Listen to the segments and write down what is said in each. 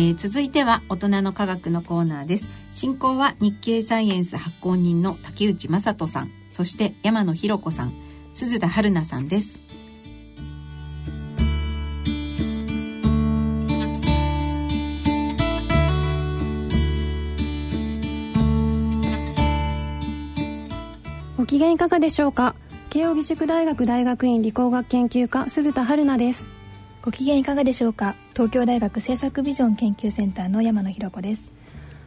えー、続いては大人の科学のコーナーです。進行は日経サイエンス発行人の竹内正人さん。そして山野博子さん。鈴田春奈さんです。ご機嫌いかがでしょうか？慶應義塾大学大学院理工学研究科鈴田春奈です。ご機嫌いかがでしょうか？東京大学政策ビジョン研究センターの山野博子です。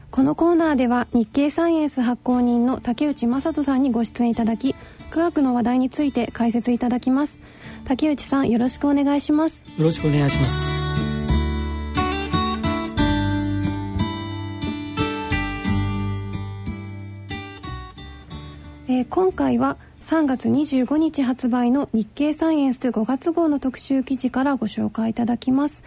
このコーナーでは日経サイエンス発行人の竹内正人さんにご出演いただき科学の話題について解説いただきます。竹内さんよろしくお願いします。よろしくお願いします。えー、今回は3月25日発売の日経サイエンス5月号の特集記事からご紹介いただきます、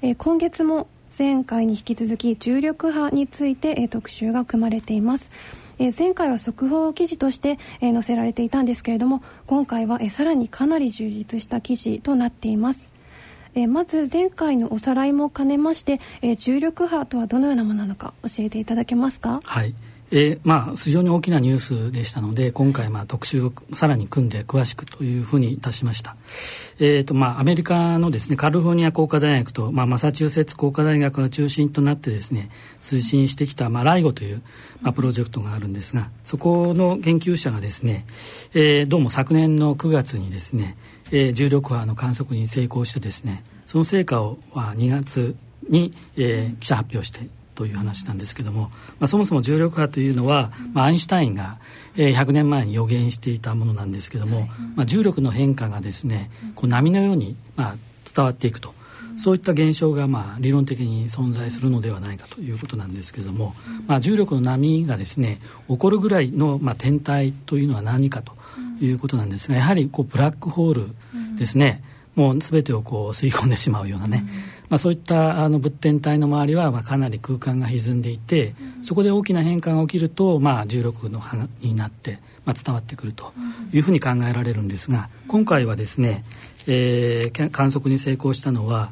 えー、今月も前回に引き続き重力波について、えー、特集が組まれています。え前回は速報記事として、え載せられていたんですけれども今回は、えさらにかなり充実した記事となっています。えまず前回のおさらいも兼ねまして、え重力波とはどのようなものなのか教えていただけますか？はい。えー、まあ、非常に大きなニュースでしたので今回まあ特集をさらに組んで詳しくというふうにいたしました、えーとまあ、アメリカのですねカリフォルニア工科大学と、まあ、マサチューセッツ工科大学が中心となってですね推進してきた、まあ、ライゴという、まあ、プロジェクトがあるんですがそこの研究者がですね、えー、どうも昨年の9月にですね、えー、重力波の観測に成功してですねその成果を、まあ、2月に、えー、記者発表してという話なんですけども、まあ、そもそも重力波というのは、まあ、アインシュタインが、えー、100年前に予言していたものなんですけども、まあ、重力の変化がですねこう波のように、まあ、伝わっていくと。そういった現象がまあ理論的に存在するのではないかということなんですけれども、まあ、重力の波がですね起こるぐらいのまあ天体というのは何かということなんですがやはりこうブラックホールですね、もう全てをこう吸い込んでしまうようなね、まあ、そういったあの物天体の周りはまあかなり空間が歪んでいて、そこで大きな変化が起きると、まあ、重力の波になって、まあ、伝わってくるというふうに考えられるんですが今回はですね、えー、観測に成功したのは、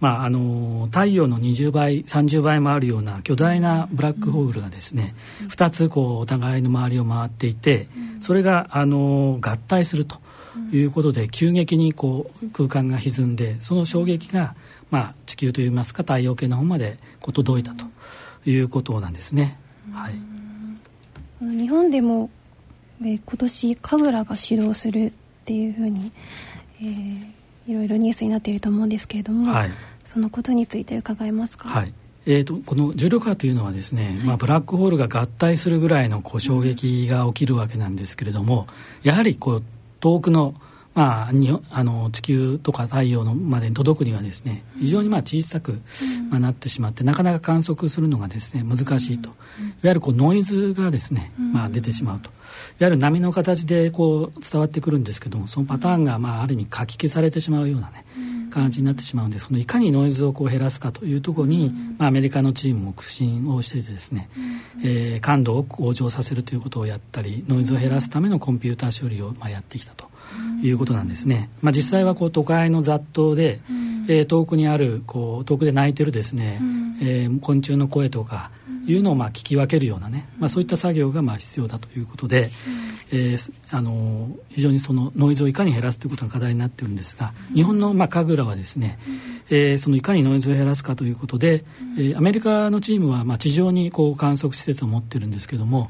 まあ、あの太陽の20倍30倍もあるような巨大なブラックホールがですね、うん、2つこうお互いの周りを回っていて、それがあの合体するということで急激にこう空間が歪んでその衝撃がまあ、地球といいますか太陽系の方まで届いたということなんですね。はい、日本でも、え今年神楽が始動するっていうふうに、えー、いろいろニュースになっていると思うんですけれども、はい、そのことについて伺えますか？はいえーと、この重力波というのはですね、はい、まあ、ブラックホールが合体するぐらいのこう衝撃が起きるわけなんですけれどもやはりこう遠くのまあ、にあの地球とか太陽のまでに届くにはですね非常にまあ小さく、まあ、なってしまってなかなか観測するのがですね難しいと。いわゆるこうノイズがですね、まあ、出てしまうと。いわゆる波の形でこう伝わってくるんですけどもそのパターンがまあある意味かき消されてしまうようなね感じになってしまうんでそのいかにノイズをこう減らすかというところに、まあ、アメリカのチームも苦心をしていてですね、えー、感度を向上させるということをやったりノイズを減らすためのコンピューター処理をまあやってきたということなんですね。まあ、実際はこう都会の雑踏で、うん、えー、遠くにあるこう遠くで鳴いてるですね、うん、えー、昆虫の声とかいうのをまあ聞き分けるようなね、まあ、そういった作業がまあ必要だということで、うん、えー、あの非常にそのノイズをいかに減らすということが課題になっているんですが、日本のまあ神楽はですね、えー、そのいかにノイズを減らすかということで、えー、アメリカのチームはまあ地上にこう観測施設を持ってるんですけども、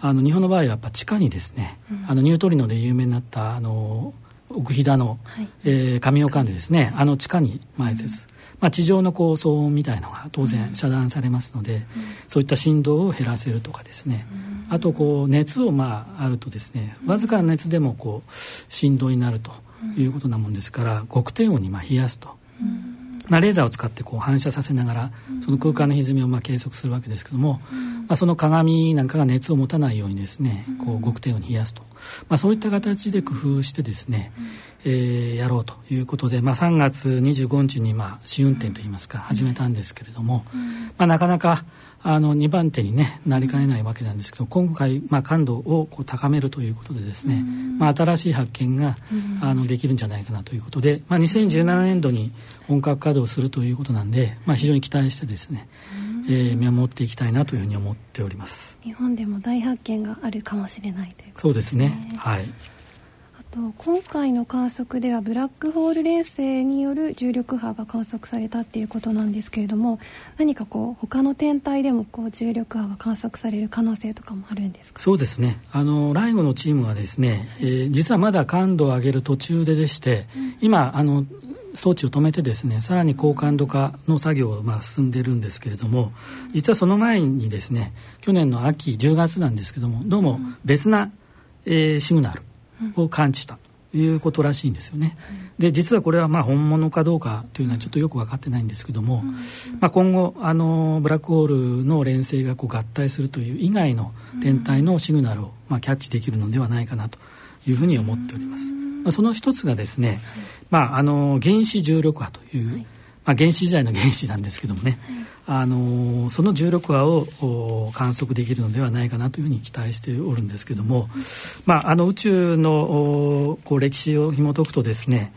あの日本の場合はやっぱ地下にですね、あのニュートリノで有名になったあの奥飛騨の、はい、えー、上岡でですねあの地下に埋設、うん、まあ、地上のこう騒音みたいのが当然遮断されますので、うん、そういった振動を減らせるとかですね、うん、あとこう熱をまああるとですねわずかな熱でもこう振動になるということなもんですから極低温にまあ冷やすと。まあ、レーザーを使ってこう反射させながらその空間の歪みをまあ計測するわけですけども、まあ、その鏡なんかが熱を持たないようにですねこう極低温に冷やすと、まあ、そういった形で工夫してですね、えー、やろうということで、まあ、3月25日にまあ試運転といいますか始めたんですけれども、まあ、なかなかあの2番手に、ね、なりかねないわけなんですけど今回、まあ、感度をこう高めるということでですね、まあ、新しい発見があのできるんじゃないかなということで、まあ、2017年度に本格稼働するということなんで、まあ、非常に期待してですね、えー、見守っていきたいなというふうに思っております。日本でも大発見があるかもしれないということですね。そうですね。はい。と今回の観測ではブラックホール連星による重力波が観測されたっていうことなんですけれども何かこう他の天体でもこう重力波が観測される可能性とかもあるんですか？そうですね。あのライゴのチームはですね、えー、実はまだ感度を上げる途中ででして、うん、今あの装置を止めてですねさらに高感度化の作業をまあ進んでるんですけれども実はその前にですね去年の秋10月なんですけどもどうも別な、えー、シグナルを感知したということらしいんですよね。で実はこれはまあ本物かどうかというのはちょっとよく分かってないんですけども、まあ、今後あのブラックホールの連星がこう合体するという以外の天体のシグナルをまあキャッチできるのではないかなというふうに思っております。まあ、その一つがですね、まあ、あの原子重力波という、まあ、原始時代の原子なんですけどもね、あのその重力波を観測できるのではないかなというふうに期待しておるんですけども、まあ、あの宇宙のこう歴史を紐解くとですね、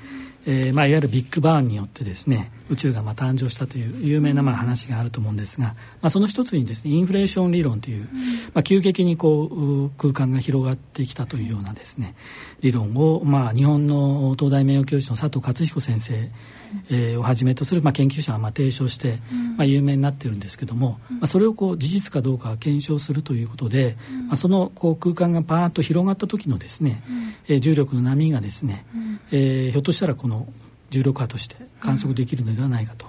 えーまあ、いわゆるビッグバーンによってですね宇宙がまあ誕生したという有名なまあ話があると思うんですが、まあ、その一つにですねインフレーション理論という、まあ、急激にこう空間が広がってきたというようなですね理論を、まあ、日本の東大名誉教授の佐藤勝彦先生えー、をはじめとする、まあ、研究者がまあ提唱して、まあ、有名になってるんですけども、まあ、それをこう事実かどうか検証するということで、まあ、そのこう空間がパーッと広がった時のですね、えー、重力の波がですね、えー、ひょっとしたらこの重力波として観測できるのではないかと。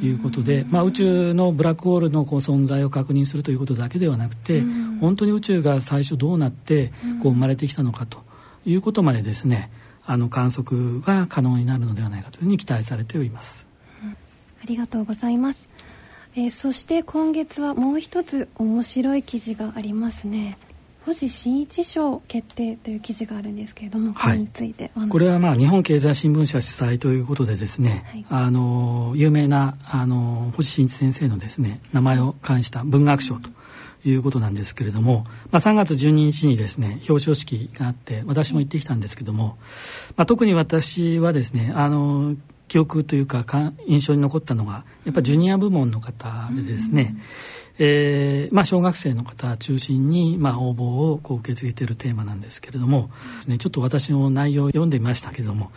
いうことで、まあ、宇宙のブラックホールのこう存在を確認するということだけではなくて、本当に宇宙が最初どうなってこう生まれてきたのかということまでですね、あの観測が可能になるのではないかというふうに期待されております、うん、ありがとうございます、えー、そして今月はもう一つ面白い記事がありますね星新一賞決定という記事があるんですけれども、はい、これについてこれはまあ日本経済新聞社主催ということでですね、はい、あの有名なあの星新一先生のですね名前を冠した文学賞ということなんですけれども、まあ、3月12日にですね表彰式があって私も行ってきたんですけども、まあ、特に私はですねあの記憶というか印象に残ったのがやっぱジュニア部門の方でですね、えーまあ、小学生の方中心に、まあ、応募をこう受け付けているテーマなんですけれども、ね、ちょっと私の内容を読んでみましたけども、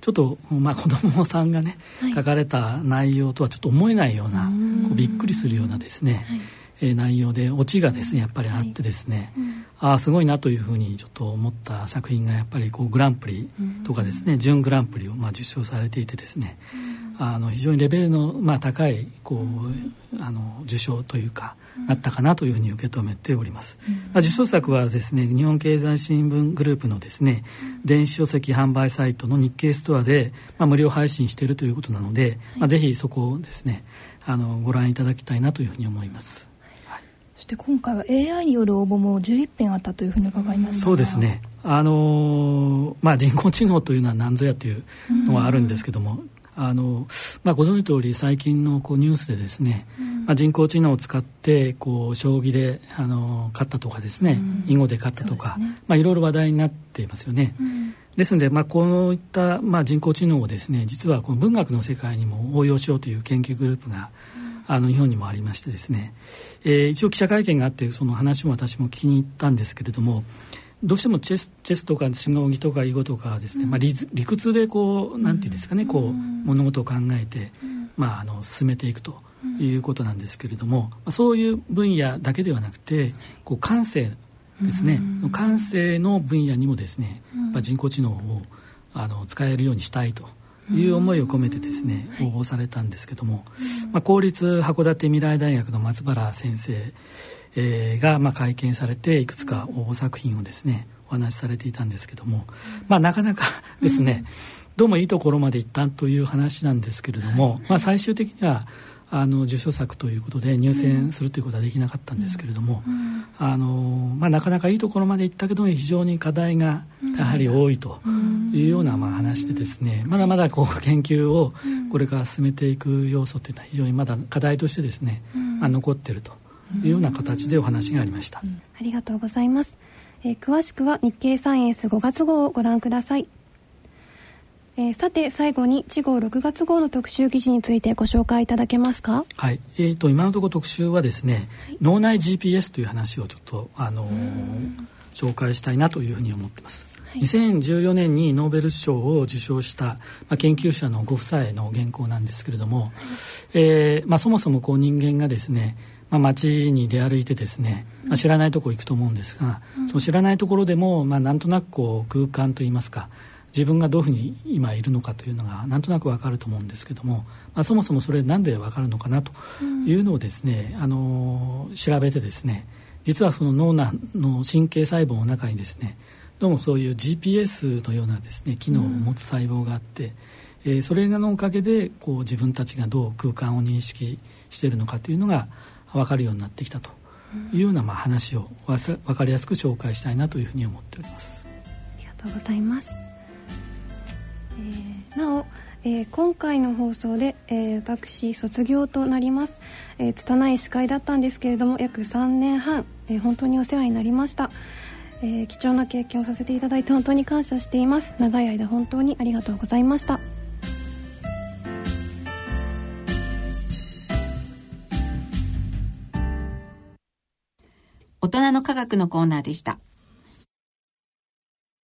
ちょっと、まあ、子どもさんがね、書かれた内容とはちょっと思えないようなこうびっくりするようなですね、え内容でオチがですねやっぱりあってですね、はい。うん、ああすごいなというふうにちょっと思った作品がやっぱりこうグランプリとかですね、うん、準グランプリをまあ受賞されていてですね、うん、あの非常にレベルのまあ高いこうあの受賞というか、なったかなというふうに受け止めております、まあ、受賞作はですね日本経済新聞グループのですね電子書籍販売サイトの日経ストアで、まあ、無料配信しているということなので、まあ、ぜひそこをですねあのご覧いただきたいなというふうに思います。そして今回は AI による応募も11編あったというふうに伺いましたそうですね。あのまあ、人工知能というのは何ぞやというのはあるんですけども、あのまあ、ご存知の通り最近のこうニュースでですね、まあ、人工知能を使ってこう将棋であの勝ったとかですね、囲碁で勝ったとか、ね、まあ、いろいろ話題になっていますよね。ですので、まあ、こういった、まあ、人工知能をですね実はこの文学の世界にも応用しようという研究グループが、あの日本にもありましてですね、えー、一応記者会見があってその話も私も聞きに行ったんですけれどもどうしてもチェスチェスとか将棋とか囲碁とかですね、うん、まあ、理理屈でこうなんていうんですかね、うん、こう物事を考えて、うん、まあ、あの進めていくということなんですけれども、まあ、そういう分野だけではなくてこう感性ですね、感性の分野にもですね、まあ、人工知能をあの使えるようにしたいと。いう思いを込めてですね、応募されたんですけども、まあ、公立函館未来大学の松原先生、えー、がまあ会見されていくつか応募作品をですねお話しされていたんですけども、まあ、なかなか ですね、どうもいいところまでいったという話なんですけれども、まあ、最終的にはあの受賞作ということで入選するということはできなかったんですけれども、あのまあ、なかなかいいところまでいったけども非常に課題がやはり多いというようなまあ話でですねまだまだこう研究をこれから進めていく要素というのは非常にまだ課題としてですね、まあ、残っているというような形でお話がありました、ありがとうございます、えー、詳しくは日経サイエンス5月号をご覧ください。えー、さて最後に地号6月号の特集記事についてご紹介いただけますか？はい、えーと、今のところ特集はですね、はい、脳内 GPS という話をちょっと、あのー、紹介したいなというふうに思ってます、はい、2014年にノーベル賞を受賞した、まあ、研究者のご夫妻の原稿なんですけれども、はい、えー、まあ、そもそもこう人間がですねまあ、街に出歩いてですね、まあ、知らないところ行くと思うんですが、うん、その知らないところでも、まあ、なんとなくこう空間といいますか自分がどういうふうに今いるのかというのがなんとなく分かると思うんですけども、まあ、そもそもそれなんで分かるのかなというのをですね、うん、あの調べてですね実はその脳内の神経細胞の中にですねどうもそういう GPS のようなですね機能を持つ細胞があって、うん、えー、それのおかげでこう自分たちがどう空間を認識しているのかというのが分かるようになってきたというようなまあ話を分かりやすく紹介したいなというふうに思っております。ありがとうございます。えー、なお、えー、今回の放送で、えー、私卒業となります、えー、拙い司会だったんですけれども約3年半、えー、本当にお世話になりました、えー、貴重な経験をさせていただいて本当に感謝しています。長い間本当にありがとうございました。大人の科学のコーナーでした。